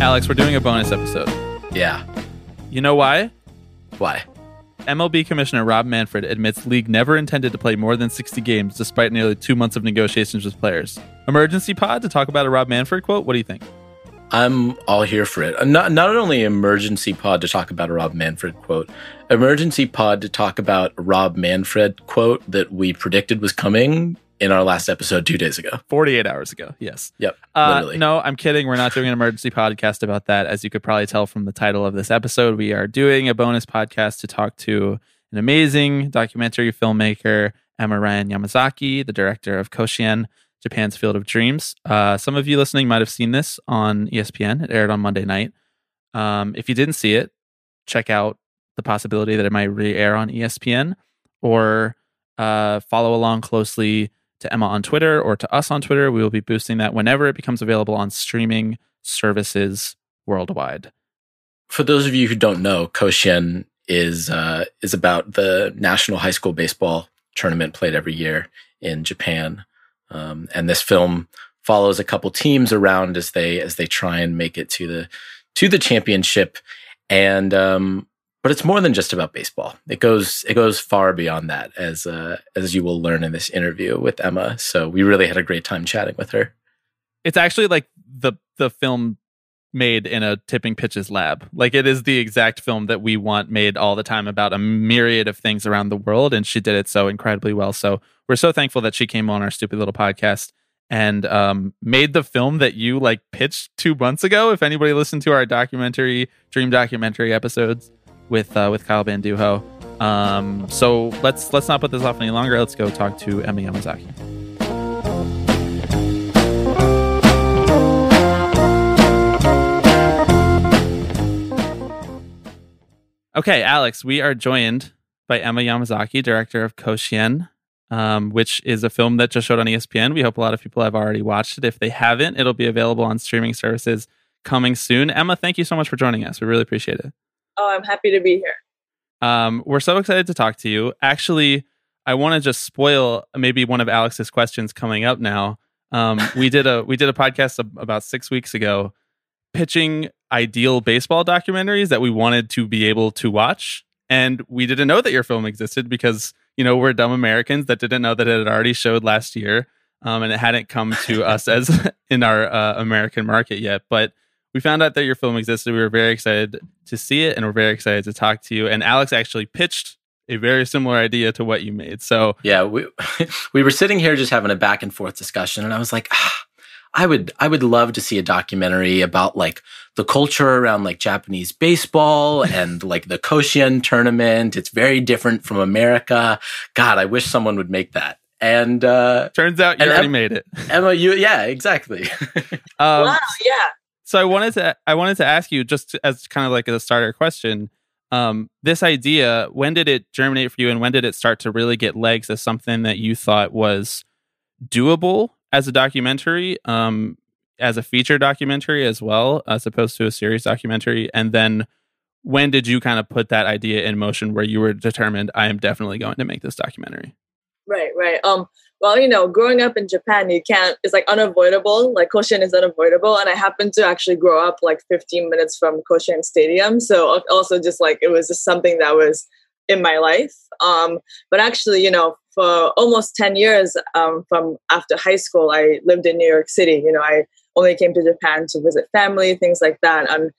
Alex, we're doing a bonus episode. Yeah. You know why? Why? MLB Commissioner Rob Manfred admits league never intended to play more than 60 games despite nearly two months of negotiations with players. Emergency pod to talk about a Rob Manfred quote? What do you think? I'm all here for it. Not, not only emergency pod to talk about a Rob Manfred quote, emergency pod to talk about a Rob Manfred quote that we predicted was coming in our last episode two days ago. 48 hours ago, yes. Yep. Uh, no, I'm kidding. We're not doing an emergency podcast about that. As you could probably tell from the title of this episode, we are doing a bonus podcast to talk to an amazing documentary filmmaker, Emma Ryan Yamazaki, the director of Koshien, Japan's Field of Dreams. Uh, some of you listening might have seen this on ESPN. It aired on Monday night. Um, if you didn't see it, check out the possibility that it might re air on ESPN or uh, follow along closely to Emma on Twitter or to us on Twitter. We will be boosting that whenever it becomes available on streaming services worldwide. For those of you who don't know, Koshien is uh, is about the national high school baseball tournament played every year in Japan, um, and this film follows a couple teams around as they as they try and make it to the to the championship. And um, but it's more than just about baseball. It goes it goes far beyond that, as uh, as you will learn in this interview with Emma. So we really had a great time chatting with her. It's actually like the the film made in a tipping pitches lab. Like it is the exact film that we want made all the time about a myriad of things around the world and she did it so incredibly well. So we're so thankful that she came on our stupid little podcast and um, made the film that you like pitched 2 months ago. If anybody listened to our documentary dream documentary episodes with uh, with Kyle Banduho. Um, so let's let's not put this off any longer. Let's go talk to Emma Yamazaki. Okay, Alex, we are joined by Emma Yamazaki, director of Koshien, um, which is a film that just showed on ESPN. We hope a lot of people have already watched it. If they haven't, it'll be available on streaming services coming soon. Emma, thank you so much for joining us. We really appreciate it. Oh, I'm happy to be here. Um, we're so excited to talk to you. Actually, I want to just spoil maybe one of Alex's questions coming up now. Um, we did a we did a podcast ab- about six weeks ago, pitching ideal baseball documentaries that we wanted to be able to watch, and we didn't know that your film existed because you know we're dumb Americans that didn't know that it had already showed last year, um, and it hadn't come to us as in our uh, American market yet, but we found out that your film existed. We were very excited to see it and we're very excited to talk to you. And Alex actually pitched a very similar idea to what you made. So Yeah, we we were sitting here just having a back and forth discussion, and I was like, ah, I would I would love to see a documentary about like the culture around like Japanese baseball and like the Koshien tournament. It's very different from America. God, I wish someone would make that. And uh turns out you already Em- made it. Emma, you yeah, exactly. Um, wow, yeah. So I wanted to I wanted to ask you just as kind of like a starter question. Um, this idea, when did it germinate for you, and when did it start to really get legs as something that you thought was doable as a documentary, um, as a feature documentary as well, as opposed to a series documentary? And then when did you kind of put that idea in motion where you were determined, I am definitely going to make this documentary? Right, right. Um, well, you know, growing up in Japan, you can't. It's like unavoidable. Like Koshien is unavoidable, and I happened to actually grow up like 15 minutes from Koshien Stadium. So also just like it was just something that was in my life. Um, but actually, you know, for almost 10 years um, from after high school, I lived in New York City. You know, I only came to Japan to visit family, things like that. And,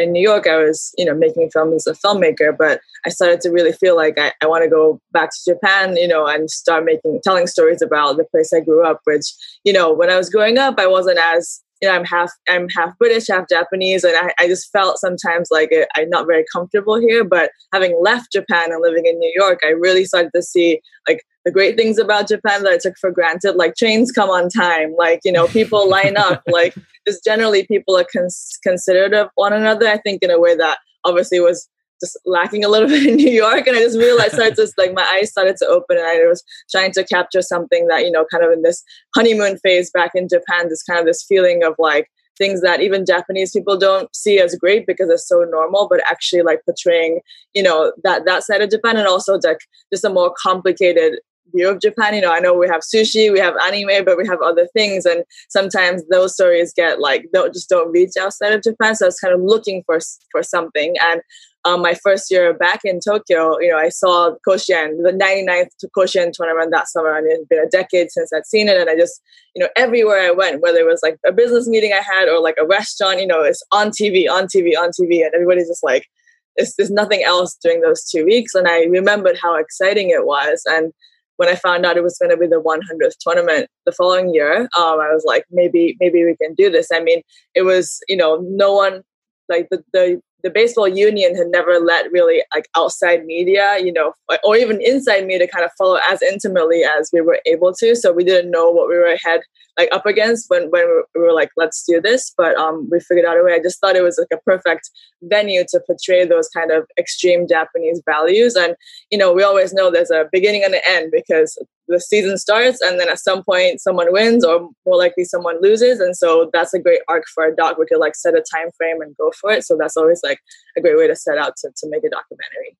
in New York, I was, you know, making films as a filmmaker, but I started to really feel like I, I want to go back to Japan, you know, and start making, telling stories about the place I grew up, which, you know, when I was growing up, I wasn't as, you know, I'm half, I'm half British, half Japanese. And I, I just felt sometimes like it, I'm not very comfortable here, but having left Japan and living in New York, I really started to see like the great things about Japan that I took for granted, like trains come on time, like, you know, people line up, like just generally people are cons- considerate of one another. I think in a way that obviously was just lacking a little bit in New York. And I just realized started just like my eyes started to open and I was trying to capture something that, you know, kind of in this honeymoon phase back in Japan, this kind of this feeling of like things that even Japanese people don't see as great because it's so normal, but actually like portraying, you know, that that side of Japan and also like just a more complicated view of Japan. You know, I know we have sushi, we have anime, but we have other things, and sometimes those stories get like don't just don't reach outside of Japan. So I was kind of looking for for something, and um, my first year back in Tokyo, you know, I saw Koshien, the 99th Koshien tournament that summer, and it's been a decade since I'd seen it. And I just, you know, everywhere I went, whether it was like a business meeting I had or like a restaurant, you know, it's on TV, on TV, on TV, and everybody's just like, there's nothing else during those two weeks. And I remembered how exciting it was. And when I found out it was going to be the 100th tournament the following year, um, I was like, maybe, maybe we can do this. I mean, it was, you know, no one like the, the the baseball union had never let really like outside media, you know, or even inside media kind of follow as intimately as we were able to. So we didn't know what we were ahead like up against when when we were like, let's do this. But um, we figured out a way. I just thought it was like a perfect venue to portray those kind of extreme Japanese values. And you know, we always know there's a beginning and an end because the season starts and then at some point someone wins or more likely someone loses. And so that's a great arc for a doc. We could like set a time frame and go for it. So that's always like a great way to set out to, to make a documentary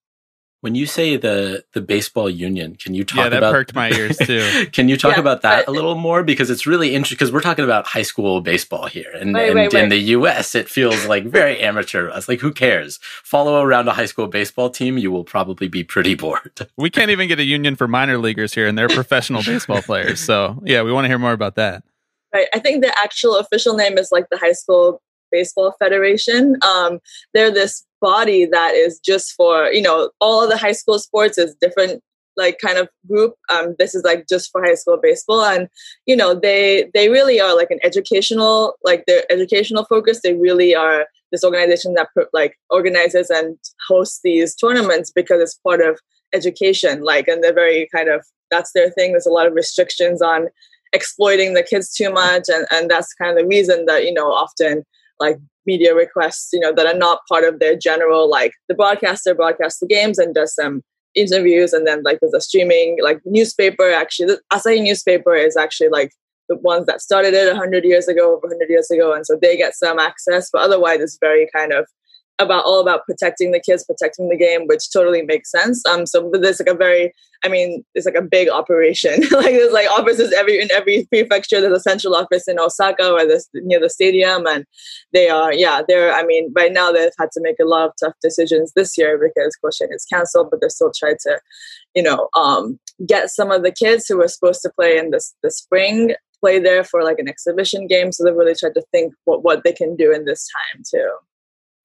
when you say the the baseball union, can you talk yeah, that about perked my ears too. can you talk yeah, about that a little more because it's really interesting because we're talking about high school baseball here, and, right, and right, in the U.S. it feels like very amateur. It's like who cares? Follow around a high school baseball team, you will probably be pretty bored. We can't even get a union for minor leaguers here, and they're professional baseball players. So yeah, we want to hear more about that. Right. I think the actual official name is like the High School Baseball Federation. Um, they're this body that is just for you know all the high school sports is different like kind of group. Um, this is like just for high school baseball. And you know they they really are like an educational like their educational focus they really are this organization that like organizes and hosts these tournaments because it's part of education like and they're very kind of that's their thing. There's a lot of restrictions on exploiting the kids too much and and that's kind of the reason that you know often like media requests, you know, that are not part of their general like the broadcaster broadcasts the games and does some interviews and then like there's a streaming like newspaper actually the Asahi newspaper is actually like the ones that started it 100 years ago over 100 years ago and so they get some access but otherwise it's very kind of about all about protecting the kids, protecting the game, which totally makes sense. Um, so there's like a very, I mean, it's like a big operation. like there's like offices every in every prefecture. There's a central office in Osaka or this near the stadium, and they are, yeah, they're. I mean, right now they've had to make a lot of tough decisions this year because Koshien is canceled, but they're still trying to, you know, um, get some of the kids who were supposed to play in this the spring play there for like an exhibition game. So they really tried to think what what they can do in this time too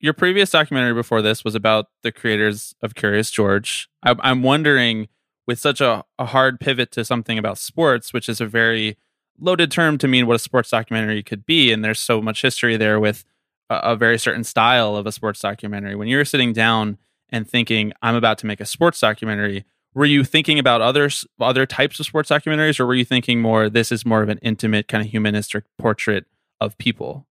your previous documentary before this was about the creators of Curious George. I, am wondering, with such a, a, hard pivot to something about sports, which is a very loaded term to mean what a sports documentary could be, and there's so much history there with a, a very certain style of a sports documentary. When you're sitting down and thinking, "I'm about to make a sports documentary," were you thinking about other other types of sports documentaries, or were you thinking more, "This is more of an intimate kind of humanistic portrait of people"?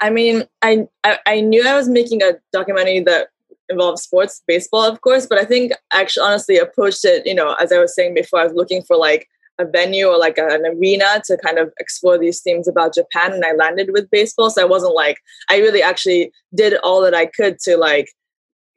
I mean, I, I, I knew I was making a documentary that involves sports, baseball, of course, but I think actually honestly approached it, you know, as I was saying before, I was looking for like a venue or like an arena to kind of explore these themes about Japan and I landed with baseball. So I wasn't like I really actually did all that I could to like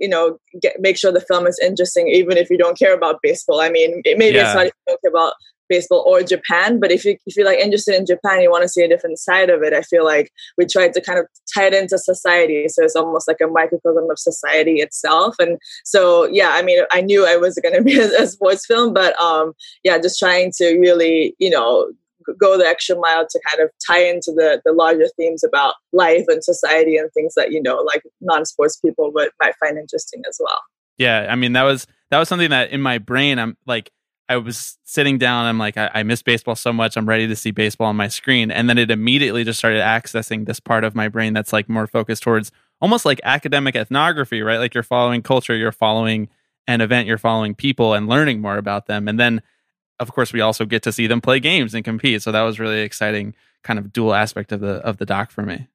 you know get make sure the film is interesting even if you don't care about baseball i mean it, maybe yeah. it's not even about baseball or Japan. But if you if you're like interested in Japan, you want to see a different side of it. I feel like we tried to kind of tie it into society, so it's almost like a microcosm of society itself. And so yeah, I mean, I knew I was going to be a, a sports film, but um, yeah, just trying to really you know go the extra mile to kind of tie into the the larger themes about life and society and things that you know like non-sports people would might find interesting as well yeah i mean that was that was something that in my brain i'm like I was sitting down. I'm like, I, I, miss baseball so much. I'm ready to see baseball on my screen. And then it immediately just started accessing this part of my brain that's like more focused towards almost like academic ethnography, right? Like you're following culture, you're following an event, you're following people and learning more about them. And then, of course, we also get to see them play games and compete. So that was really exciting kind of dual aspect of the of the doc for me.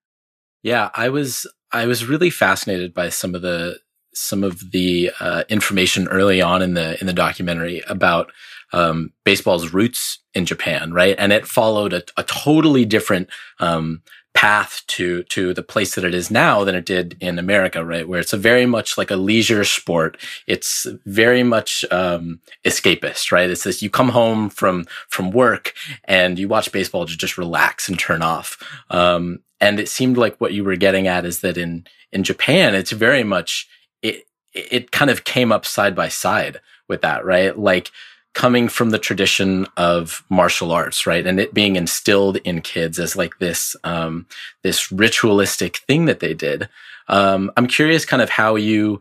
Yeah, I was I was really fascinated by some of the some of the uh, information early on in the in the documentary about um, baseball's roots in Japan, right? And it followed a, a totally different um, path to to the place that it is now than it did in America, right? Where it's a very much like a leisure sport. It's very much um, escapist, right? It's this: you come home from from work and you watch baseball to just relax and turn off. Um, and it seemed like what you were getting at is that in in Japan, it's very much it it kind of came up side by side with that, right? Like coming from the tradition of martial arts, right? And it being instilled in kids as like this, um, this ritualistic thing that they did. Um, I'm curious kind of how you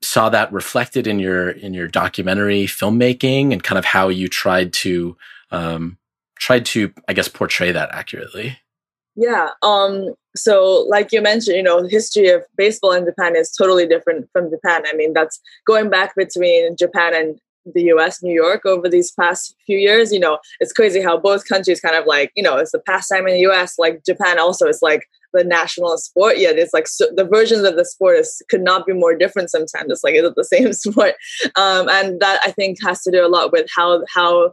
saw that reflected in your, in your documentary filmmaking and kind of how you tried to, um, tried to, I guess, portray that accurately. Yeah. Um, so like you mentioned, you know, the history of baseball in Japan is totally different from Japan. I mean, that's going back between Japan and the US, New York over these past few years. You know, it's crazy how both countries kind of like, you know, it's the pastime in the US, like Japan also is like the national sport, yet it's like so, the versions of the sport is could not be more different sometimes. It's like it's the same sport. Um, and that I think has to do a lot with how how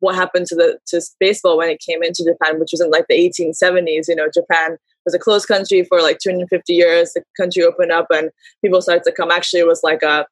what happened to the to baseball when it came into Japan, which was in like the 1870s. You know, Japan was a closed country for like 250 years. The country opened up and people started to come. Actually, it was like a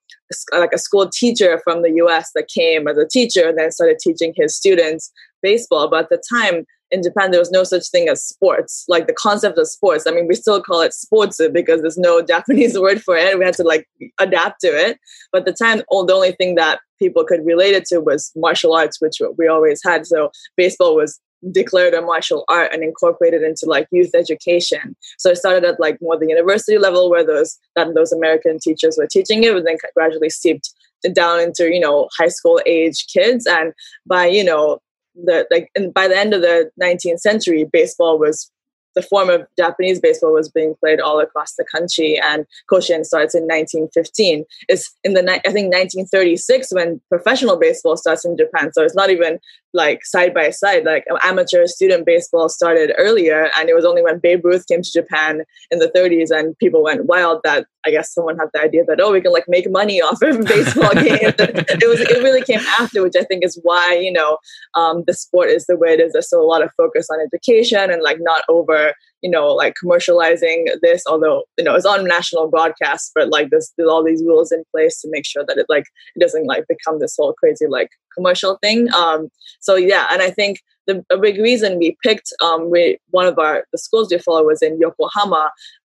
like a school teacher from the U.S. that came as a teacher and then started teaching his students baseball. But at the time in Japan, there was no such thing as sports. Like the concept of sports. I mean, we still call it sports because there's no Japanese word for it. We had to like adapt to it. But at the time, all the only thing that people could relate it to was martial arts, which we always had. So baseball was declared a martial art and incorporated into like youth education. So it started at like more the university level where those that those American teachers were teaching it, but then gradually seeped down into you know high school age kids. And by you know the like and by the end of the 19th century, baseball was the form of Japanese baseball was being played all across the country, and Koshien starts in 1915. It's in the I think 1936 when professional baseball starts in Japan. So it's not even like side by side. Like amateur student baseball started earlier, and it was only when Babe Ruth came to Japan in the 30s and people went wild that I guess someone had the idea that oh we can like make money off of baseball games. it was it really came after, which I think is why you know um, the sport is the way it is. There's still a lot of focus on education and like not over you know like commercializing this. Although you know it's on national broadcast, but like there's, all these rules in place to make sure that it like it doesn't like become this whole crazy like commercial thing. Um, so yeah, and I think the a big reason we picked um, we one of our the schools we follow was in Yokohama,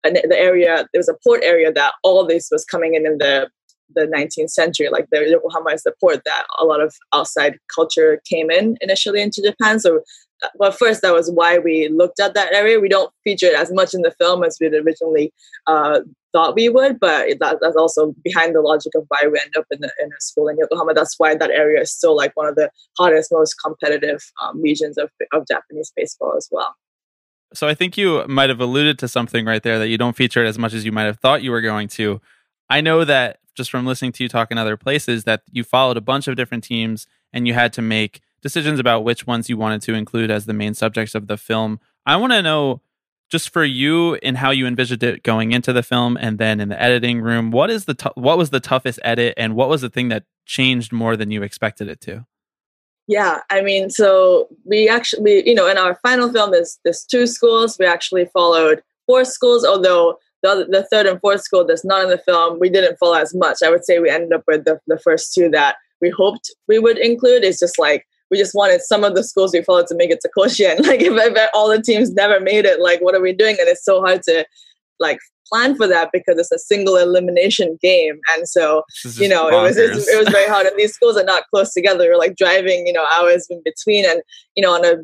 and the area there was a port area that all this was coming in in the the 19th century. Like the Yokohama is the port that a lot of outside culture came in initially into Japan. So well, first that was why we looked at that area. We don't feature it as much in the film as we'd originally uh, thought we would, but that, that's also behind the logic of why we end up in, the, in a school in Yokohama. That's why that area is still like one of the hottest, most competitive um, regions of, of Japanese baseball as well. So I think you might have alluded to something right there that you don't feature it as much as you might have thought you were going to. I know that just from listening to you talk in other places that you followed a bunch of different teams and you had to make decisions about which ones you wanted to include as the main subjects of the film. I want to know just for you and how you envisioned it going into the film and then in the editing room, what is the t- what was the toughest edit and what was the thing that changed more than you expected it to? Yeah, I mean, so we actually, you know, in our final film, there's there's two schools. We actually followed four schools, although the, the third and fourth school that's not in the film, we didn't follow as much. I would say we ended up with the, the first two that we hoped we would include. It's just like we just wanted some of the schools we followed to make it to Koshien. Like if, if all the teams never made it, like what are we doing? And it's so hard to like plan for that because it's a single elimination game. And so, you know, it was, it was, it was very hard. And these schools are not close together. We're like driving, you know, hours in between. And, you know, on a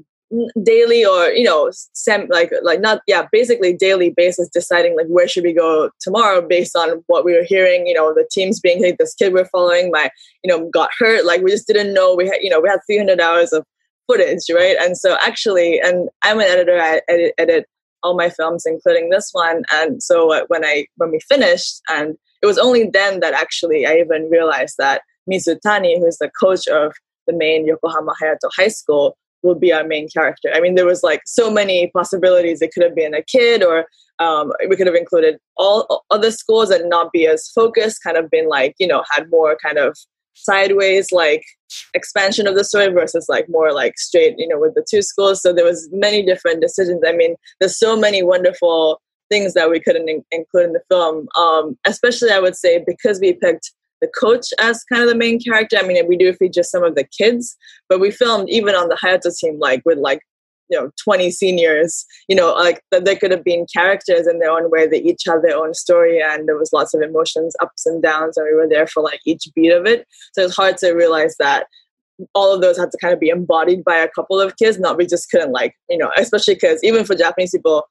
daily or you know sem- like like not yeah basically daily basis deciding like where should we go tomorrow based on what we were hearing you know the teams being like this kid we're following my you know got hurt. Like we just didn't know. We had you know we had 300 hours of footage right? And so actually and i'm an editor. I edit, edit all my films including this one. And so uh, when i when we finished and it was only then that actually i even realized that mizutani who's the coach of the main yokohama hayato high school will be our main character. I mean, there was like so many possibilities. It could have been a kid, or um, we could have included all other schools and not be as focused. Kind of been like you know had more kind of sideways like expansion of the story versus like more like straight you know with the two schools. So there was many different decisions. I mean, there's so many wonderful things that we couldn't in- include in the film. Um, especially, I would say because we picked the coach as kind of the main character. I mean, we do feature some of the kids, but we filmed even on the Hayato team, like with like you know 20 seniors you know like they could have been characters in their own way they each had their own story and there was lots of emotions ups and downs and we were there for like each beat of it so it's hard to realize that all of those had to kind of be embodied by a couple of kids not we just couldn't like you know especially because even for japanese people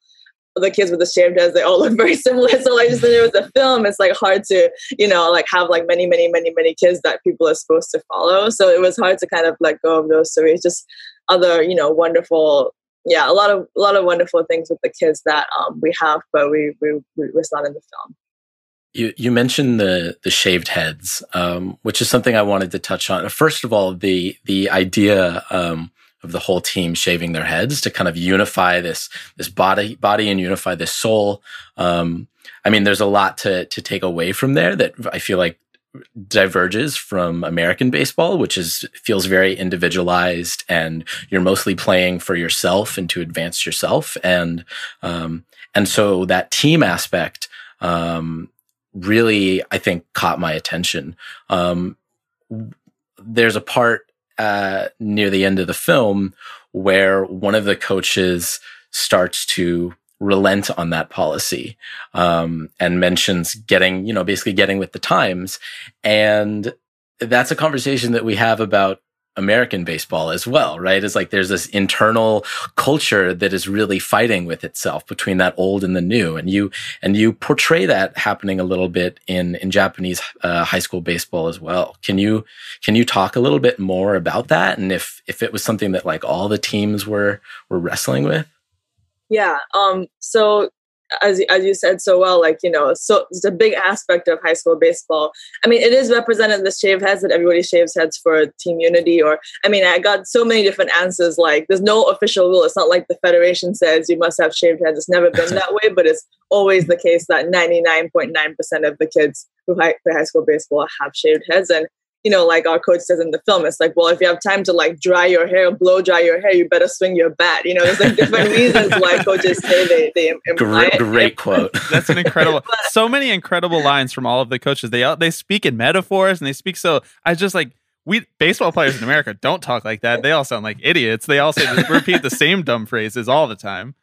the kids with the shaved heads, they all look very similar. So like just when it was a film, it's like hard to, you know, like have like many, many, many, many kids that people are supposed to follow. So it was hard to kind of let go of those stories. Just other, you know, wonderful yeah, a lot of a lot of wonderful things with the kids that um, we have, but we we we was not in the film. You you mentioned the the shaved heads, um, which is something I wanted to touch on. First of all, the the idea um, of the whole team shaving their heads to kind of unify this this body body and unify this soul. Um, I mean, there's a lot to to take away from there that I feel like diverges from American baseball, which is feels very individualized, and you're mostly playing for yourself and to advance yourself, and um, and so that team aspect um, really, I think, caught my attention. Um, there's a part uh, near the end of the film where one of the coaches starts to relent on that policy um, and mentions getting, you know, basically getting with the times. And that's a conversation that we have about American baseball as well, right? It's like there's this internal culture that is really fighting with itself between that old and the new, and you and you portray that happening a little bit in in Japanese uh, high school baseball as well. Can you can you talk a little bit more about that, and if if it was something that like all the teams were were wrestling with? Yeah. Um. So as as you said so well, like you know, so it's a big aspect of high school baseball. I mean, it is represented in the shave heads that everybody shaves heads for team unity. Or I mean, I got so many different answers. Like, there's no official rule. It's not like the federation says you must have shaved heads. It's never been that way, but it's always the case that 99.9% of the kids who play high school baseball have shaved heads, and you know, like our coach says in the film, it's like, well, if you have time to like dry your hair, blow dry your hair, you better swing your bat. You know, there's like different reasons why coaches say they they great, great quote. That's an incredible. so many incredible lines from all of the coaches. They all they speak in metaphors and they speak so. I just like we baseball players in America don't talk like that. They all sound like idiots. They all say repeat the same dumb phrases all the time.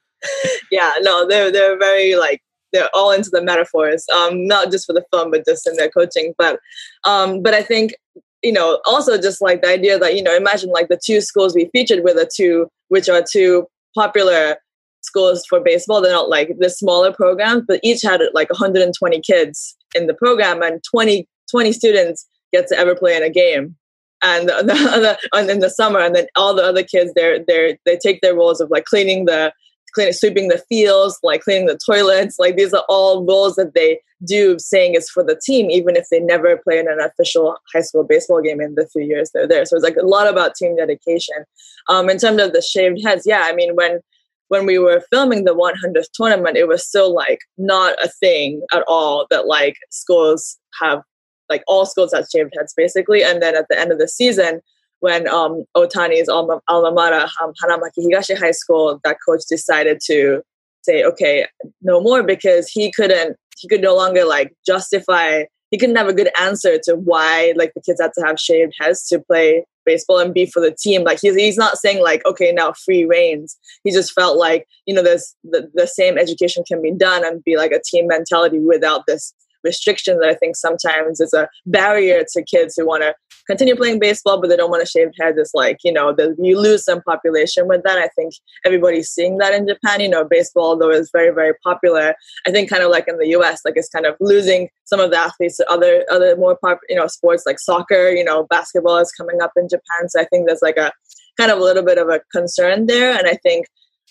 Yeah, no, they're they're very like they're all into the metaphors, um, not just for the film, but just in their coaching. But um, but I think you know also just like the idea that you know imagine like the two schools we featured were the two which are two popular schools for baseball. They're not like the smaller programs, but each had like 120 kids in the program, and 20 20 students get to ever play in a game and the, the, and in the summer and then all the other kids they're they they take their roles of like cleaning the cleaning, sweeping the fields, like cleaning the toilets. Like these are all roles that they do, saying it's for the team, even if they never play in an official high school baseball game in the few years they're there. So it's like a lot about team dedication. Um, in terms of the shaved heads, yeah, I mean when when we were filming the 100th tournament, it was still like not a thing at all that like schools have like all schools have shaved heads basically. And then at the end of the season, when um, Otani's alma, alma mater, um, Hanamaki Higashi High School, that coach decided to say, okay, no more because he couldn't, he could no longer like justify, he couldn't have a good answer to why like the kids had to have shaved heads to play baseball and be for the team. Like he's, he's not saying like, okay, now free reigns. He just felt like, you know, there's the, the same education can be done and be like a team mentality without this restriction that I think sometimes is a barrier to kids who want to continue playing baseball, but they don't want to shave heads. It's like, you know, the, you lose some population with that. I think everybody's seeing that in Japan. You know, baseball, though, is very, very popular. I think kind of like in the US, like it's kind of losing some of the athletes to other, other more pop, you know, sports like soccer, you know, basketball is coming up in Japan. So I think there's like a kind of a little bit of a concern there. And I think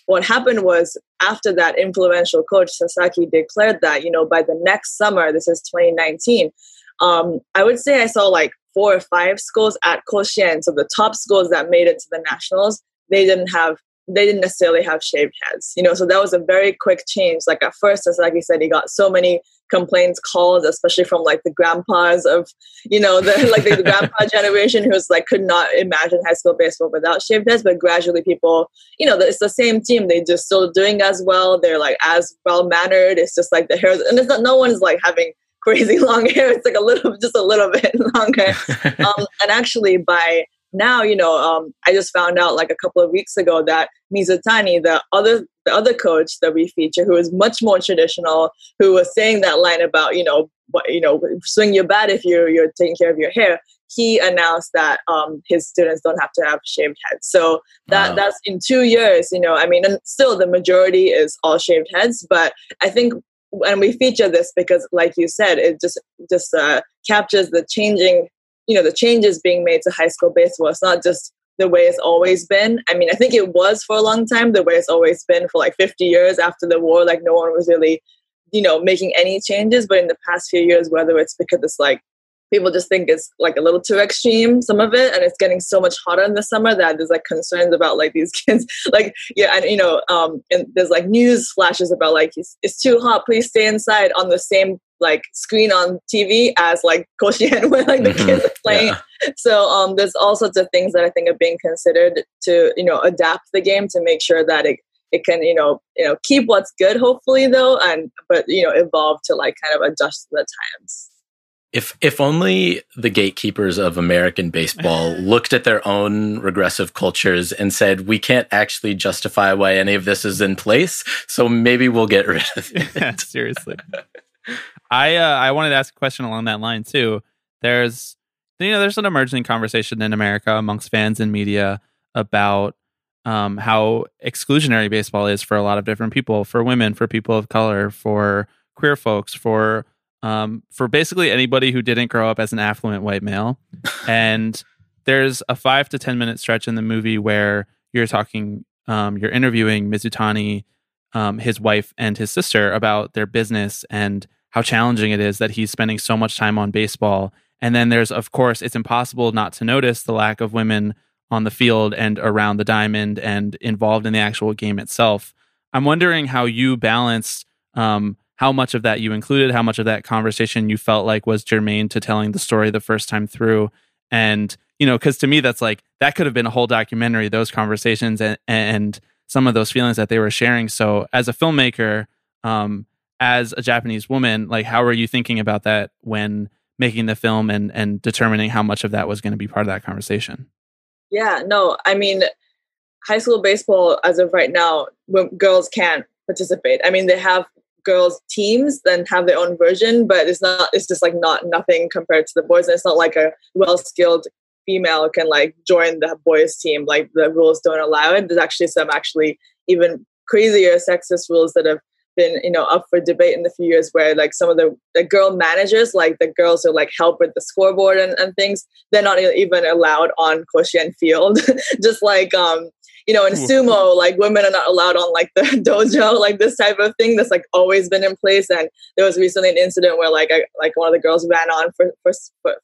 what happened was after that influential coach Sasaki declared that, you know, by the next summer, this is 2019, um, I would say I saw like four or five schools at Koshien, so the top schools that made it to the nationals, they didn't have they didn't necessarily have shaved heads, you know. So that was a very quick change. Like at first, as like you said, he got so many complaints, calls, especially from like the grandpas of, you know, the like the, the grandpa generation who's like could not imagine high school baseball without shaved heads. But gradually, people, you know, it's the same team. They just still doing as well. They're like as well mannered. It's just like the hair, and it's not. No one's like having crazy long hair. It's like a little, just a little bit longer. um, and actually, by now, you know, um, I just found out like a couple of weeks ago that Mizutani, the other the other coach that we feature, who is much more traditional, who was saying that line about you know what you know swing your bat if you're you're taking care of your hair. He announced that um, his students don't have to have shaved heads. So that wow. that's in two years. You know, I mean, and still the majority is all shaved heads, but I think and we feature this because like you said it just just uh, captures the changing you know the changes being made to high school baseball. It's not just the way it's always been. I mean i think it was for a long time the way it's always been for like 50 years after the war like no one was really you know making any changes. But in the past few years whether it's because it's like people just think it's like a little too extreme some of it and it's getting so much hotter in the summer that there's like concerns about like these kids like yeah and you know um and there's like news flashes about like it's, it's too hot please stay inside on the same like screen on TV as like Koshien when like the mm-hmm. kids are playing. Yeah. So um, there's all sorts of things that I think are being considered to you know adapt the game to make sure that it it can you know you know keep what's good hopefully though and but you know evolve to like kind of adjust to the times. If if only the gatekeepers of American baseball looked at their own regressive cultures and said, "We can't actually justify why any of this is in place, so maybe we'll get rid of it." Yeah, seriously. I uh, I wanted to ask a question along that line too. There's you know there's an emerging conversation in America amongst fans and media about um, how exclusionary baseball is for a lot of different people, for women, for people of color, for queer folks, for um, for basically anybody who didn't grow up as an affluent white male. and there's a five to ten minute stretch in the movie where you're talking, um, you're interviewing Mizutani, um, his wife, and his sister about their business and how challenging it is that he's spending so much time on baseball. And then there's, of course, it's impossible not to notice the lack of women on the field and around the diamond and involved in the actual game itself. I'm wondering how you balanced um, how much of that you included, how much of that conversation you felt like was germane to telling the story the first time through. And, you know, because to me, that's like, that could have been a whole documentary, those conversations and, and some of those feelings that they were sharing. So, as a filmmaker, um, as a Japanese woman, like how are you thinking about that when making the film and and determining how much of that was going to be part of that conversation? Yeah, no, I mean, high school baseball as of right now, girls can't participate. I mean, they have girls teams then have their own version, but it's not. It's just like not nothing compared to the boys. And it's not like a well skilled female can like join the boys team. Like the rules don't allow it. There's actually some actually even crazier sexist rules that have been you know up for debate in the few years where like some of the, the girl managers like the girls who like help with the scoreboard and, and things they're not even allowed on Koshien field just like um you know in sumo like women are not allowed on like the dojo like this type of thing that's like always been in place. And there was recently an incident where like I, like one of the girls ran on for, for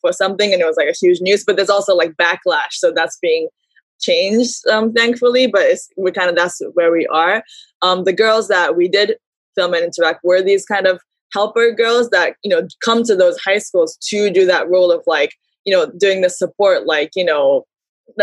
for something and it was like a huge news but there's also like backlash. So that's being changed um thankfully but it's we kind of that's where we are. Um the girls that we did film and interact were these kind of helper girls that you know come to those high schools to do that role of like you know doing the support like you know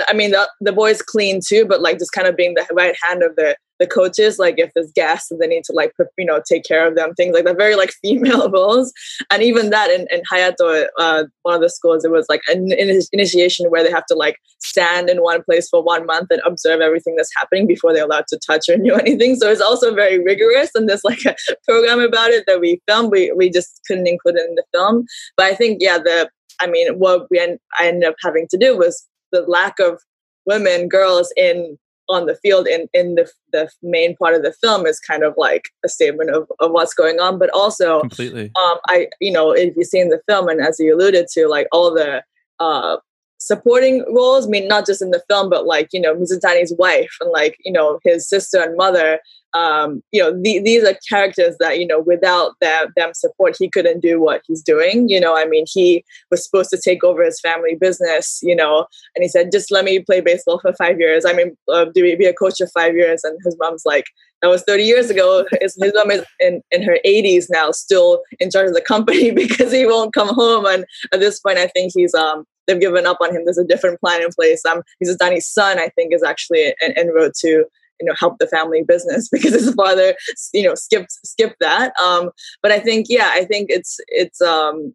I mean, the, the boys clean too, but like just kind of being the right hand of the the coaches. Like if there's guests, and they need to like you know take care of them, things like that. Very like female roles, and even that in, in Hayato, uh, one of the schools, it was like an, initiation where they have to like stand in one place for one month and observe everything that's happening before they're allowed to touch or do anything. So it's also very rigorous, and there's like a program about it that we filmed. We we just couldn't include it in the film, but I think yeah the I mean, what we I ended up having to do was the lack of women, girls in on the field in in the the main part of the film is kind of like a statement of, of what's going on. But also completely. um i you know if you've seen the film and as you alluded to like all the uh supporting roles i mean not just in the film but like you know mizutani's wife and like you know his sister and mother um, you know, the, these are characters that, you know, without them, them support, he couldn't do what he's doing. You know, I mean, he was supposed to take over his family business, you know, and he said, just let me play baseball for five years. I mean, uh, do be a coach for five years? And his mom's like, that was 30 years ago. His, his mom is in, in her 80s now, still in charge of the company because he won't come home. And at this point, I think he's, um, they've given up on him. There's a different plan in place. Um, Mizutani's son, I think, is actually en, en route to you know help the family business because his father you know skipped skipped that. Um but i think yeah i think it's it's um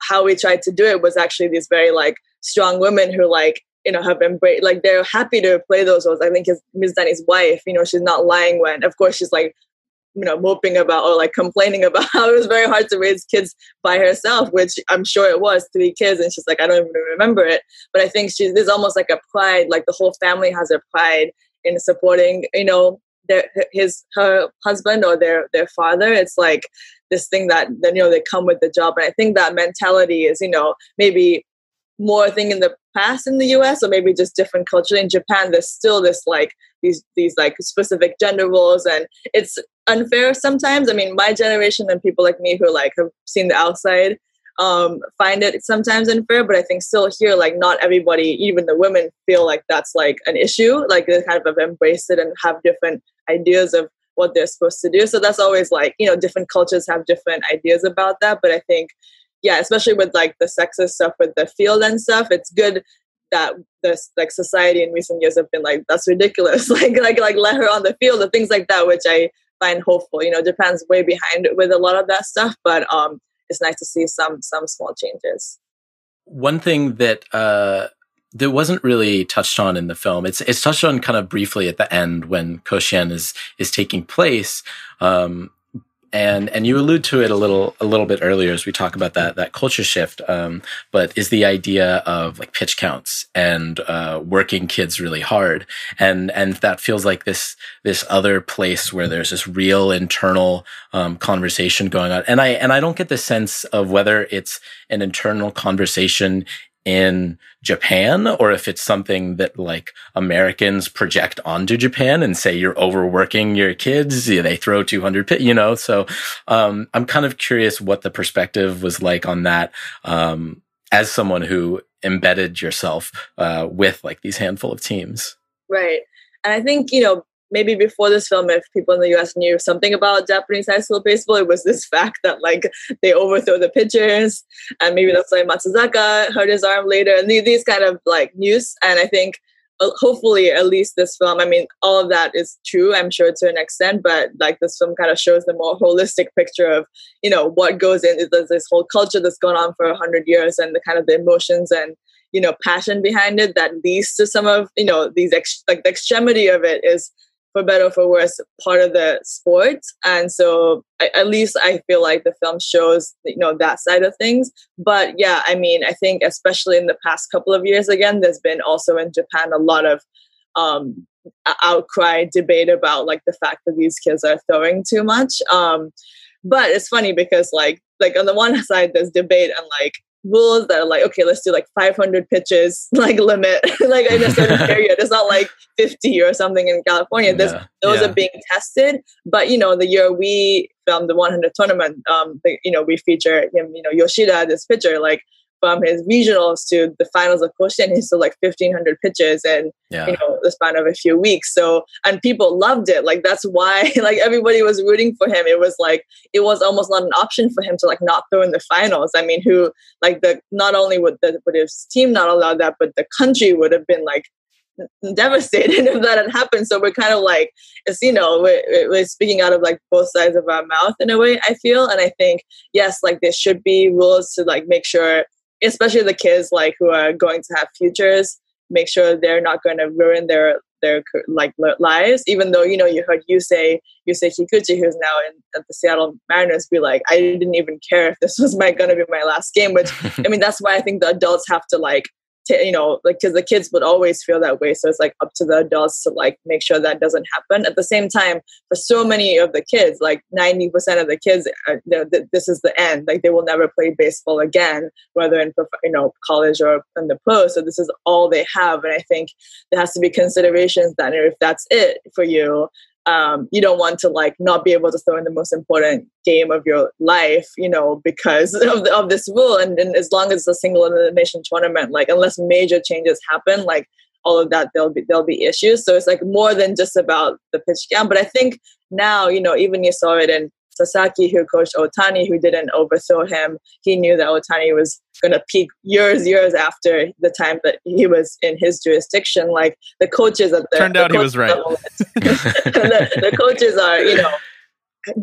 how we tried to do it was actually these very like strong women who like you know have embraced like they're happy to play those roles. I think his Mizutani's wife you know she's not lying when of course she's like you know moping about or like complaining about how it was very hard to raise kids by herself which i'm sure it was three kids and she's like i don't even remember it. But i think she's there's almost like a pride like the whole family has a pride in supporting you know their his her husband or their their father. It's like this thing that then you know they come with the job. And i think that mentality is you know maybe more thing in the past in the us or maybe just different culture. In japan there's still this like these these like specific gender roles. And it's unfair sometimes. I mean my generation and people like me who like have seen the outside um, find it sometimes unfair, but I think still here, like not everybody, even the women, feel like that's like an issue. Like they kind of have embraced it and have different ideas of what they're supposed to do. So that's always like you know different cultures have different ideas about that. But I think yeah, especially with like the sexist stuff with the field and stuff, it's good that this like society in recent years have been like that's ridiculous like like like let her on the field and things like that which i find hopeful you know japan's way behind with a lot of that stuff but um it's nice to see some some small changes. One thing that uh, that wasn't really touched on in the film. It's it's touched on kind of briefly at the end when Koshien is is taking place. Um, and and you allude to it a little a little bit earlier as we talk about that that culture shift um, but is the idea of like pitch counts and uh, working kids really hard. And and that feels like this this other place where there's this real internal um, conversation going on. And I and I don't get the sense of whether it's an internal conversation in Japan or if it's something that like Americans project onto Japan and say you're overworking your kids, they throw 200 pit, you know? So, um, I'm kind of curious what the perspective was like on that, um, as someone who embedded yourself, uh, with like these handful of teams. Right. And I think, you know, maybe before this film, if people in the US knew something about Japanese high school baseball, it was this fact that like they overthrow the pitchers, and maybe that's why Matsuzaka hurt his arm later, and these kind of like news. And I think uh, hopefully at least this film i mean all of that is true i'm sure to an extent but like this film kind of shows the more holistic picture of you know what goes in there's this whole culture that's gone on for a hundred years and the kind of the emotions and you know passion behind it that leads to some of you know these ex- like the extremity of it is for better or for worse, part of the sport. And so I, at least I feel like the film shows, you know, that side of things. But yeah, I mean, I think especially in the past couple of years, again, there's been also in Japan a lot of um, outcry debate about like the fact that these kids are throwing too much. Um, but it's funny because like like on the one side there's debate and like rules that are like, okay, let's do like 500 pitches, like limit, like in a certain area. It's not like 50 or something in California. Yeah, those yeah. are being tested. But, you know, the year we filmed the 100 tournament, um, the, you know, we feature him, you know, Yoshida, this pitcher, like from his regionals to the finals of Koshien, he's still like 1500 pitches in yeah. you know the span of a few weeks. So and people loved it. Like that's why like everybody was rooting for him. It was like it was almost not an option for him to like not throw in the finals. I mean, who like the not only would the would his team not allow that, but the country would have been like devastated if that had happened. So we're kind of like, it's, you know, we're, we're, speaking out of like both sides of our mouth in a way, I feel. And I think, yes, like there should be rules to like make sure especially the kids like who are going to have futures make sure they're not going to ruin their their like lives. Even though you know you heard you say Yusei kikuchi who's now in at the seattle mariners be like i didn't even care if this was my gonna be my last game which i mean that's why i think the adults have to like to, you know, like because the kids would always feel that way. So it's like up to the adults to like make sure that doesn't happen. At the same time, for so many of the kids, like ninety percent of the kids, uh, are, this is the end. Like they will never play baseball again, whether in you know college or in the pro. So this is all they have, and I think there has to be considerations that if that's it for you, um, you don't want to like not be able to throw in the most important game of your life, you know, because of, the, of this rule. And, and as long as it's a single elimination tournament, like unless major changes happen, like all of that, there'll be there'll be issues. So it's like more than just about the pitch count. But I think now, you know, even you saw it in Sasaki, who coached Otani, who didn't overthrow him, he knew that Otani was going to peak years, years after the time that he was in his jurisdiction. Like the coaches at the turned the out he was right. the, the coaches are, you know,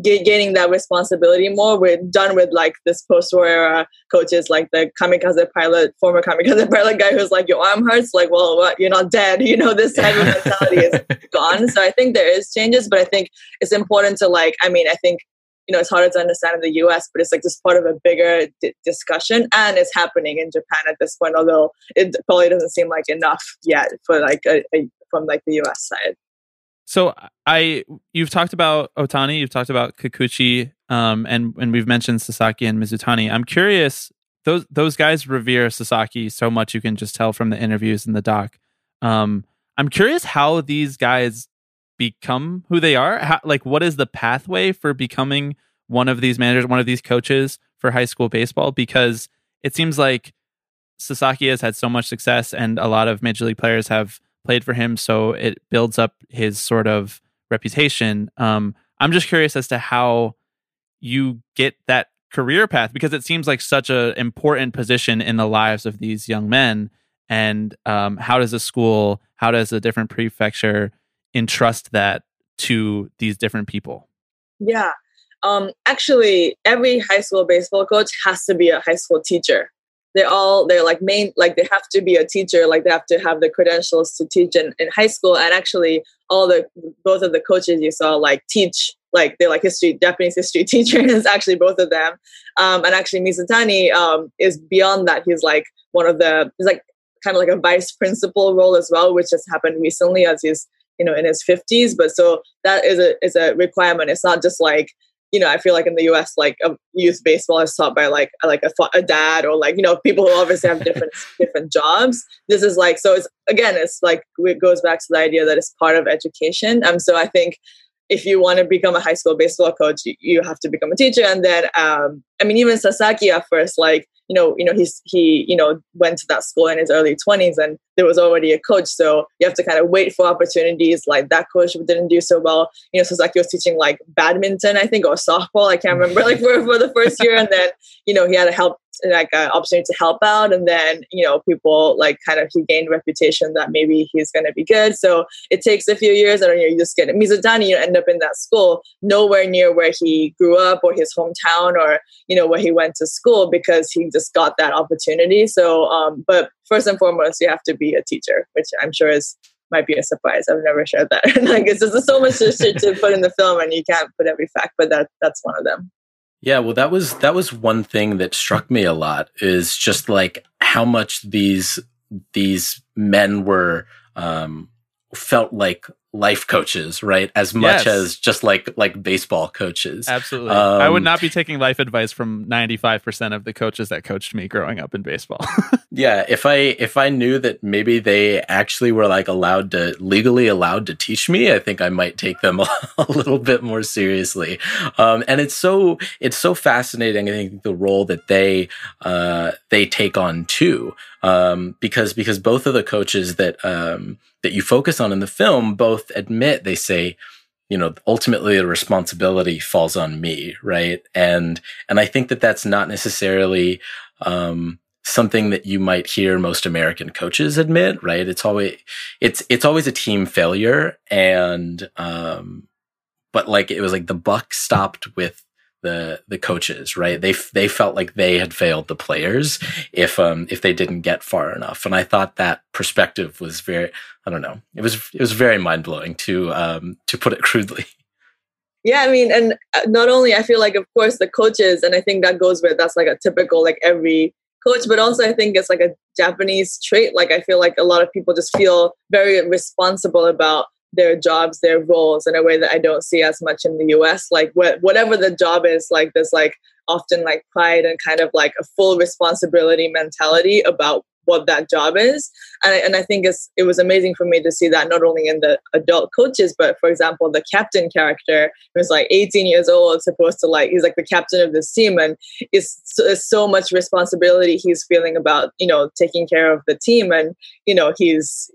gaining that responsibility more. We're done with like this post-war era coaches, like the kamikaze pilot, former kamikaze pilot guy who's like, "Your arm hurts." Like, well, what? You're not dead. You know, this type of mentality is gone. So I think there is changes, but I think it's important to like. I mean, I think you know it's harder to understand in the US, but it's like just part of a bigger d- discussion, and it's happening in Japan at this point. Although it probably doesn't seem like enough yet for like a, a, from like the US side. So I, you've talked about Otani, you've talked about Kikuchi, um, and and we've mentioned Sasaki and Mizutani. I'm curious; those those guys revere Sasaki so much. You can just tell from the interviews in the doc. Um, I'm curious how these guys become who they are? How, like, what is the pathway for becoming one of these managers, one of these coaches for high school baseball? Because it seems like Sasaki has had so much success, and a lot of major league players have played for him, so it builds up his sort of reputation. Um, I'm just curious as to how you get that career path because it seems like such an important position in the lives of these young men. And um, how does a school, how does a different prefecture entrust that to these different people? Yeah. Um, actually, every high school baseball coach has to be a high school teacher. They're all they're like main like they have to be a teacher. Like they have to have the credentials to teach in, in high school. And actually, all the both of the coaches you saw like teach like they're like history Japanese history teachers. actually, both of them. Um, and actually, Mizutani um, is beyond that. He's like one of the he's like kind of like a vice principal role as well, which has happened recently as he's you know in his 50s but so that is a is a requirement. It's not just like you know i feel like in the us like a youth baseball is taught by like like a, a dad or like you know people who obviously have different different jobs. This is like so it's again it's like it goes back to the idea that it's part of education. Um so i think if you want to become a high school baseball coach you, you have to become a teacher and then um i mean even sasaki at first like you know, you know, he's he, you know, went to that school in his early twenties, and there was already a coach. So you have to kind of wait for opportunities. Like that coach didn't do so well. You know, Sasaki was teaching like badminton, I think, or softball. I can't remember. Like for for the first year, and then you know he had to help like an opportunity to help out and then you know people like kind of he gained reputation that maybe he's going to be good. So it takes a few years and you, just get Mizutani you end up in that school nowhere near where he grew up or his hometown or you know where he went to school because he just got that opportunity. So um but first and foremost you have to be a teacher which i'm sure is might be a surprise. I've never shared that. Like it's just so much to put in the film and you can't put every fact but that that's one of them yeah, well that was that was one thing that struck me a lot is just like how much these these men were um felt like life coaches, right? As much yes. as just like like baseball coaches. Absolutely. Um, I would not be taking life advice from 95% of the coaches that coached me growing up in baseball. yeah, if I if I knew that maybe they actually were like allowed to legally allowed to teach me, I think I might take them a, a little bit more seriously. Um, and it's so it's so fascinating I think the role that they uh, they take on too. Um, because because both of the coaches that um, that you focus on in the film both admit they say you know ultimately the responsibility falls on me right? And and i think that that's not necessarily um, something that you might hear most american coaches admit right? It's always it's it's always a team failure and um but like it was like the buck stopped with the the coaches, right? They they felt like they had failed the players if um if they didn't get far enough, and I thought that perspective was very I don't know it was it was very mind blowing to um to put it crudely. Yeah, I mean, and uh, not only I feel like of course the coaches, and I think that goes with that's like a typical like every coach, but also I think it's like a Japanese trait. Like I feel like a lot of people just feel very responsible about their jobs, their roles in a way that I don't see as much in the US. Like wh- whatever the job is, like there's like often like pride and kind of like a full responsibility mentality about what that job is. And I, and I think it was amazing for me to see that not only in the adult coaches, but for example, the captain character who's like 18 years old, supposed to like, he's like the captain of this team and it's, it's so much responsibility he's feeling about, you know, taking care of the team. And, you know, he's,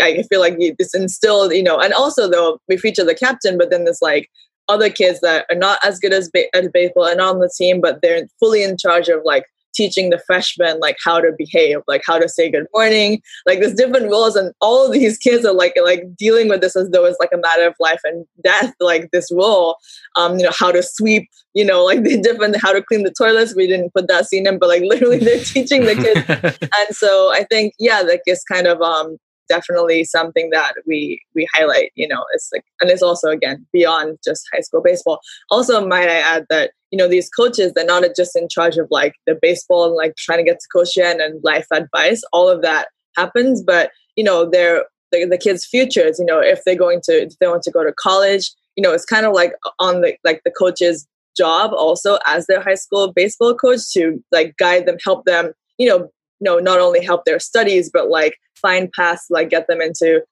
I feel like it's instilled, you know, and also though we feature the captain, but then there's like, other kids that are not as good as, ba- as baseball and on the team, but they're fully in charge of like teaching the freshmen like how to behave, like how to say good morning. Like there's different rules, and all of these kids are like like dealing with this as though it's like a matter of life and death. Like this rule, um, you know, how to sweep, you know, like the different how to clean the toilets. We didn't put that scene in, but like literally they're teaching the kids. and so I think yeah, like it's kind of um definitely something that we we highlight you know it's like and it's also again beyond just high school baseball also might i add that you know these coaches they're not just in charge of like the baseball and like trying to get to coach and life advice all of that happens but you know they're the, the kids futures you know if they're going to if they want to go to college you know it's kind of like on the like the coach's job also as their high school baseball coach to like guide them help them you know you know not only help their studies but like find paths like get them into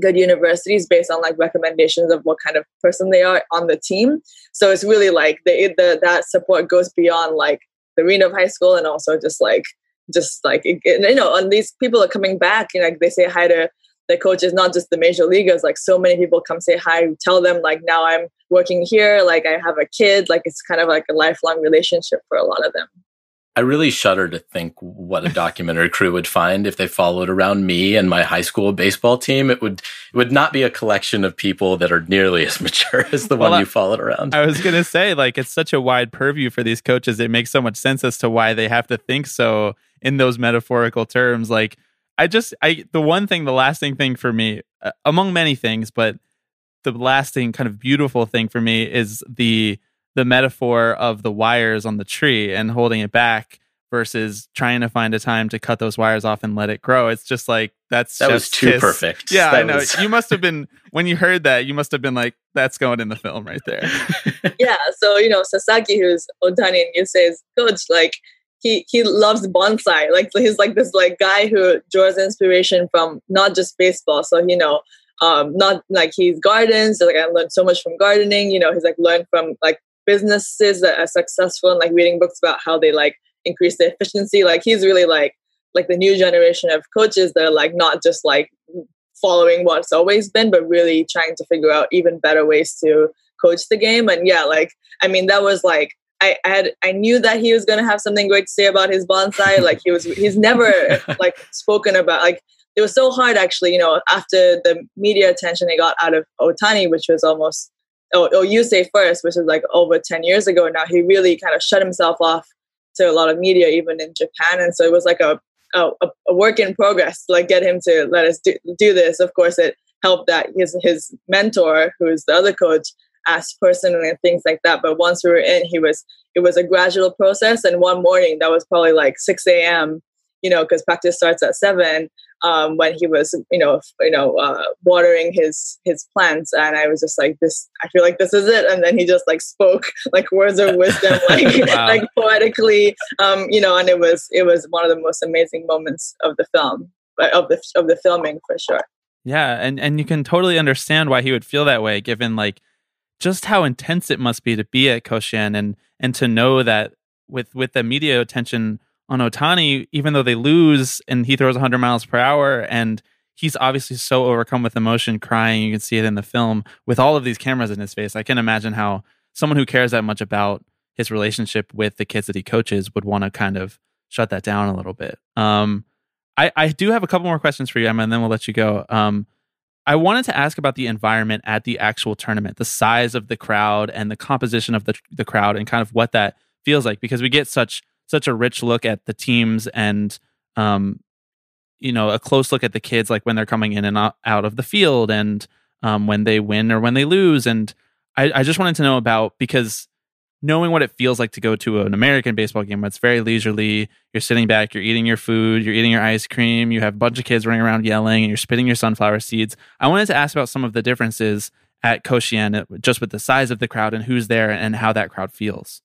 good universities based on like recommendations of what kind of person they are on the team. So it's really like the, the that support goes beyond like the arena of high school and also just like just like you know and these people are coming back and like they say hi to the coaches not just the major leaguers like so many people come say hi tell them like now i'm working here like i have a kid like it's kind of like a lifelong relationship for a lot of them I really shudder to think what a documentary crew would find if they followed around me and my high school baseball team. It would it would not be a collection of people that are nearly as mature as the well, one you followed around. I was gonna say, like, it's such a wide purview for these coaches. It makes so much sense as to why they have to think so in those metaphorical terms. Like, I just, I the one thing, the lasting thing for me, uh, among many things, but the lasting kind of beautiful thing for me is the the metaphor of the wires on the tree and holding it back versus trying to find a time to cut those wires off and let it grow. It's just like that's that was too kiss. perfect. Yeah, that I know. Was... you must have been when you heard that. You must have been like, "That's going in the film right there." yeah. So you know, Sasaki, who's Ohtani and Yusei's coach, like he he loves bonsai. Like he's like this like guy who draws inspiration from not just baseball. So you know. Um, not like he's gardens. like I learned so much from gardening. You know, he's like learned from like businesses that are successful and like reading books about how they like increase their efficiency. Like he's really like like the new generation of coaches that are like not just like following what's always been, but really trying to figure out even better ways to coach the game. And yeah, like I mean that was like I, I had I knew that he was gonna have something great to say about his bonsai. like he was he's never like spoken about like it was so hard actually, you know, after the media attention they got out of Otani, which was almost oh, oh Yusei first, which is like over 10 years ago now, he really kind of shut himself off to a lot of media, even in Japan. And so it was like a, a, a work in progress to like get him to let us do, do this. Of course, it helped that his, his mentor, who is the other coach, asked personally and things like that. But once we were in, he was, it was a gradual process. And one morning that was probably like 6 a.m., you know, because practice starts at seven um, when he was, you know, you know, uh, watering his his plants, and I was just like, "This, I feel like this is it." And then he just like spoke like words of wisdom, like wow. like poetically, um, you know, and it was it was one of the most amazing moments of the film, uh, of the of the filming for sure. Yeah, and and you can totally understand why he would feel that way, given like just how intense it must be to be at Koshien and and to know that with with the media attention on Otani, even though they lose and he throws 100 miles per hour and he's obviously so overcome with emotion, crying. You can see it in the film with all of these cameras in his face. I can imagine how someone who cares that much about his relationship with the kids that he coaches would want to kind of shut that down a little bit. Um, I, I do have a couple more questions for you, Emma, and then we'll let you go. Um, I wanted to ask about the environment at the actual tournament, the size of the crowd and the composition of the, the crowd, and kind of what that feels like because we get such such a rich look at the teams and um, you know a close look at the kids like when they're coming in and out of the field and um, when they win or when they lose. And I, I, just wanted to know about because knowing what it feels like to go to an american baseball game where it's very leisurely you're sitting back you're eating your food you're eating your ice cream you have a bunch of kids running around yelling and you're spitting your sunflower seeds i wanted to ask about some of the differences at Koshien, just with the size of the crowd and who's there and how that crowd feels.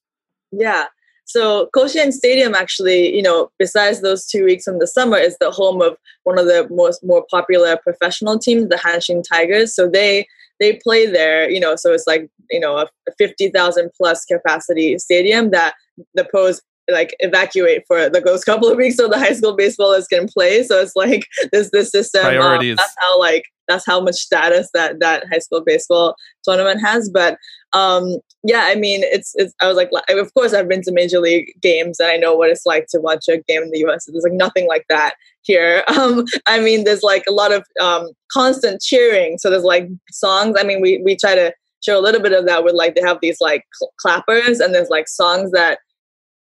Yeah so Koshien Stadium actually, you know, besides those two weeks in the summer, is the home of one of the most more popular professional teams, the Hanshin Tigers. So they they play there, you know, so it's like, you know, a, a 50,000 plus capacity stadium that the pros like evacuate for the those couple of weeks so the high school baseball baseballers can play. So it's like this this system. Um, Priorities. that's how like that's how much status that that high school baseball tournament has. But um yeah, I mean it's it's I was like of course I've been to major league games and I know what it's like to watch a game in the US. There's like nothing like that here. Um I mean there's like a lot of um constant cheering. So there's like songs. I mean we we try to show a little bit of that with like they have these like cl- clappers and there's like songs that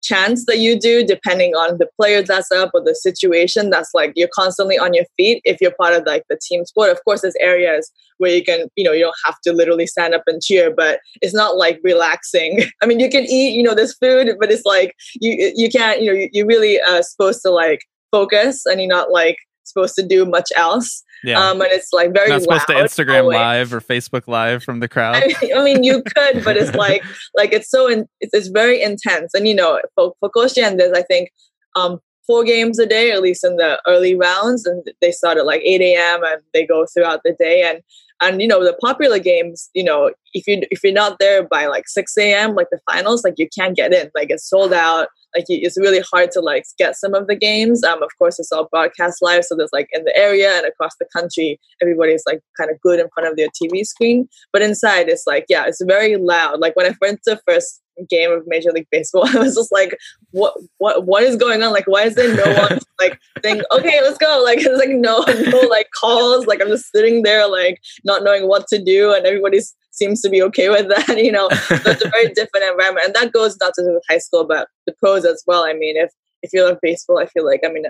chants that you do depending on the player that's up or the situation that's like you're constantly on your feet if you're part of like the team sport. Of course there's areas where you can you know you don't have to literally stand up and cheer but it's not like relaxing. I mean you can eat you know there's food but it's like you you can't you know you, you're really uh, supposed to like focus and you're not like supposed to do much else Yeah. um and it's like very Not supposed to Instagram always. live or Facebook live from the crowd. I mean, I mean, you could, but it's like, like it's so, in, it's, it's very intense. And you know, for, for Koshien, there's I think um, four games a day, at least in the early rounds, and they start at like 8 a.m. and they go throughout the day. And and you know, the popular games, you know, if you if you're not there by like 6 a.m., like the finals, like you can't get in, like it's sold out. Like it's really hard to like get some of the games. Um, of course, it's all broadcast live, so there's like in the area and across the country, everybody's like kind of good in front of their TV screen. But inside, it's like yeah, it's very loud. Like when I went to first game of Major League Baseball, I was just like, what what what is going on? Like why is there no one like saying okay, let's go? Like it's like no no like calls. Like I'm just sitting there like not knowing what to do, and everybody seems to be okay with that. You know, so it's a very different environment, and that goes not just with high school, but the pros as well. I mean, if if you love baseball, I feel like I mean,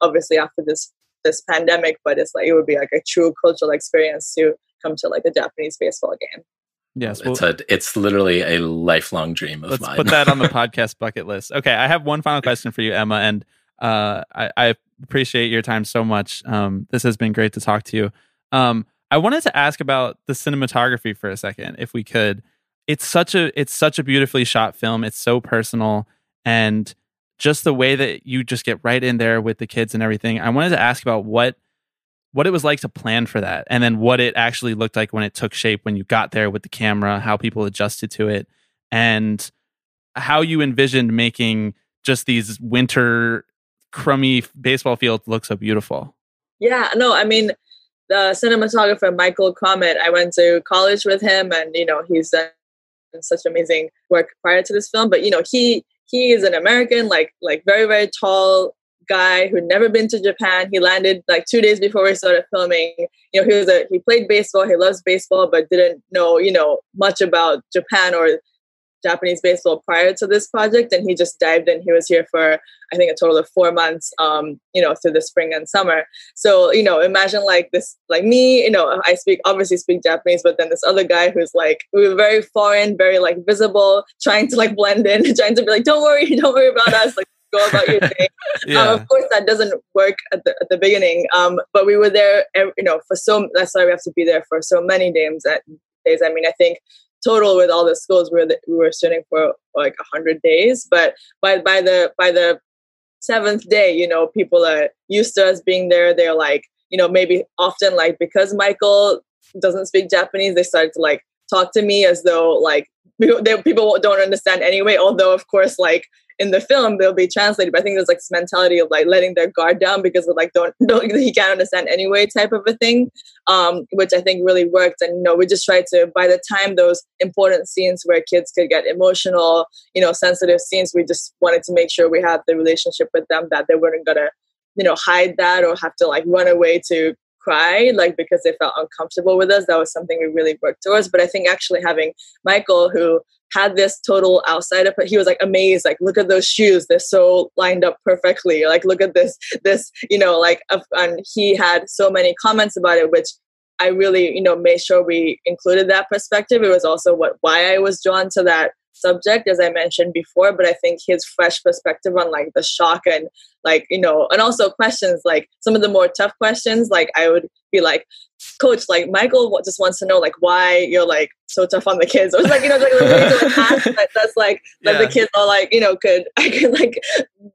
obviously after this this pandemic, but it's like it would be like a true cultural experience to come to like a Japanese baseball game. Yes. Well, it's a it's literally a lifelong dream of let's mine. put that on the podcast bucket list. Okay, I have one final question for you, Emma, and uh, I, I appreciate your time so much. Um, this has been great to talk to you. Um, I wanted to ask about the cinematography for a second, if we could. It's such a it's such a beautifully shot film. It's so personal, and just the way that you just get right in there with the kids and everything. I wanted to ask about what what it was like to plan for that, and then what it actually looked like when it took shape when you got there with the camera, how people adjusted to it, and how you envisioned making just these winter crummy baseball fields look so beautiful. Yeah, no, I mean, the cinematographer Michael Crommett, I went to college with him, and you know he's done such amazing work prior to this film. But you know he he is an American, like like very very tall guy who'd never been to Japan. He landed like two days before we started filming. You know he was a he played baseball, he loves baseball, but didn't know you know much about Japan or Japanese baseball prior to this project, and he just dived in. He was here for I think a total of four months, um, you know, through the spring and summer. So you know, imagine like this, like me, you know, I speak obviously speak Japanese, but then this other guy who's like we were very foreign, very like visible, trying to like blend in, trying to be like, don't worry, don't worry about us, like go about your thing. Yeah. Um, of course, that doesn't work at the, at the beginning. Um, but we were there, you know, for so. That's why we have to be there for so many days. At days, I mean, I think total with all the schools we were we were shooting for like a hundred days. But by by the by the seventh day, you know, people are used to us being there. They're like, you know, maybe often like because Michael doesn't speak Japanese, they started to like talk to me as though like people don't understand anyway. Although, of course, like in the film they'll be translated. But I think there's like this mentality of like letting their guard down because of like don't don't he can't understand anyway type of a thing, um, which I think really worked. And you know we just tried to by the time those important scenes where kids could get emotional, you know, sensitive scenes, we just wanted to make sure we had the relationship with them that they weren't gonna you know hide that or have to like run away to cry like because they felt uncomfortable with us that was something we really worked towards but i think actually having michael who had this total outside of he was like amazed like look at those shoes they're so lined up perfectly like look at this this you know like and he had so many comments about it which i really you know made sure we included that perspective. It was also what why i was drawn to that subject as i mentioned before but i think his fresh perspective on like the shock and like you know and also questions like some of the more tough questions like i would be like, Coach, like Michael just wants to know like why you're like so tough on the kids. It was like you know like, like that, that's like that yeah. the kids are like you know could I could like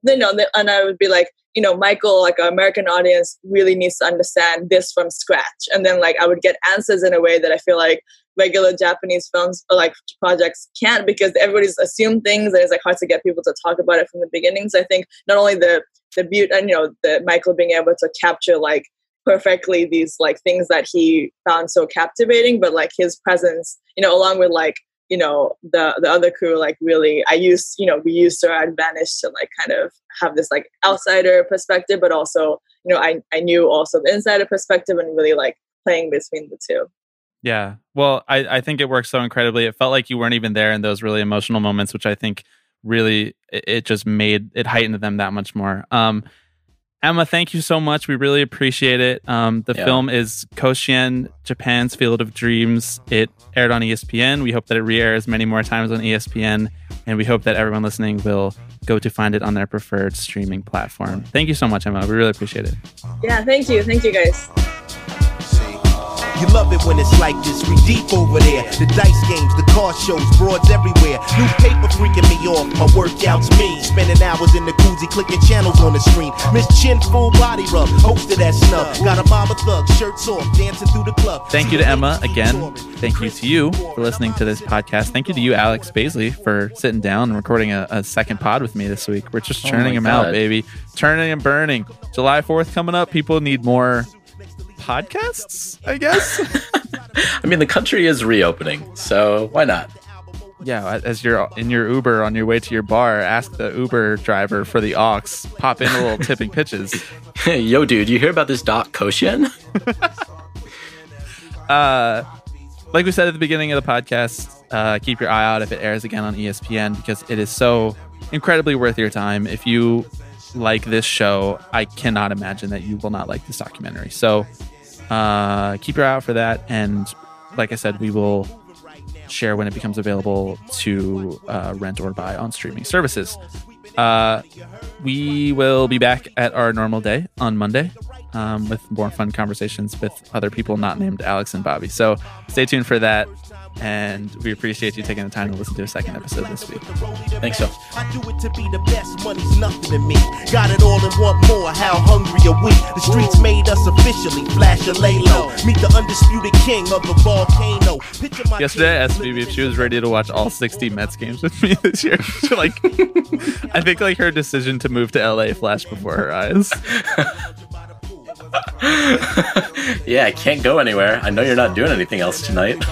you know and I would be like you know Michael like an American audience really needs to understand this from scratch and then like I would get answers in a way that I feel like regular Japanese films or like projects can't because everybody's assumed things and it's like hard to get people to talk about it from the beginning. So I think not only the the beauty and you know the Michael being able to capture like perfectly these like things that he found so captivating, but like his presence, you know, along with like you know the the other crew like really i used you know we used our advantage to like kind of have this like outsider perspective but also you know i i knew also the insider perspective and really like playing between the two yeah. Well, I, I think it works so incredibly. It felt like you weren't even there in those really emotional moments, which I think really it, it just made it heightened them that much more. Um, Emma, thank you so much. We really appreciate it. Um, the yeah. film is Koshien, Japan's Field of Dreams. It aired on ESPN. We hope that it re-airs many more times on ESPN, and we hope that everyone listening will go to find it on their preferred streaming platform. Thank you so much, Emma. We really appreciate it. Yeah, thank you. Thank you, guys. You love it when it's like this, we deep over there. The dice games, the car shows, broads everywhere. New paper freaking me off, my workouts me. Spending hours in the koozie, clicking channels on the screen. Miss Chin, full body rub, hosted that snub. Got a mama thug, shirts off, dancing through the club. Thank you to Emma again. Thank you to you for listening to this podcast. Thank you to you, Alex Baisley, for sitting down and recording a, a second pod with me this week. We're just oh churning oh them God. out, baby. Turning and burning. July 4th coming up. People need more podcasts, I guess. I mean, the country is reopening, so why not? Yeah, as you're in your Uber on your way to your bar, ask the Uber driver for the aux. Pop in a little tipping pitches. Yo, dude, you hear about this Doc Koshien? uh, like we said at the beginning of the podcast, uh, keep your eye out if it airs again on ESPN because it is so incredibly worth your time. If you like this show, I cannot imagine that you will not like this documentary. So uh, keep your eye out for that. And like I said, we will share when it becomes available to uh, rent or buy on streaming services. Uh, we will be back at our normal day on Monday um, with more fun conversations with other people not named Alex and Bobby. So stay tuned for that and we appreciate you taking the time to listen to a second episode this week. Thanks, so. I do it to be the best, money's nothing to me. Got it all and want more, how hungry are we? The streets made us officially, flash a lay low. Meet the undisputed king of the volcano. Yesterday, I asked Phoebe if she was ready to watch all 60 Mets games with me this year. She, like, I think like her decision to move to LA flashed before her eyes. yeah, I can't go anywhere. I know you're not doing anything else tonight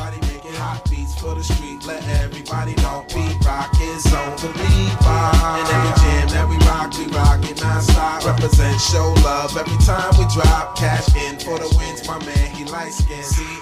for the street. Let everybody know we rock is on the And every jam that we rock, we rock it non-stop. Represent, show love every time we drop. Cash in for the wins, my man, he light skin. CL,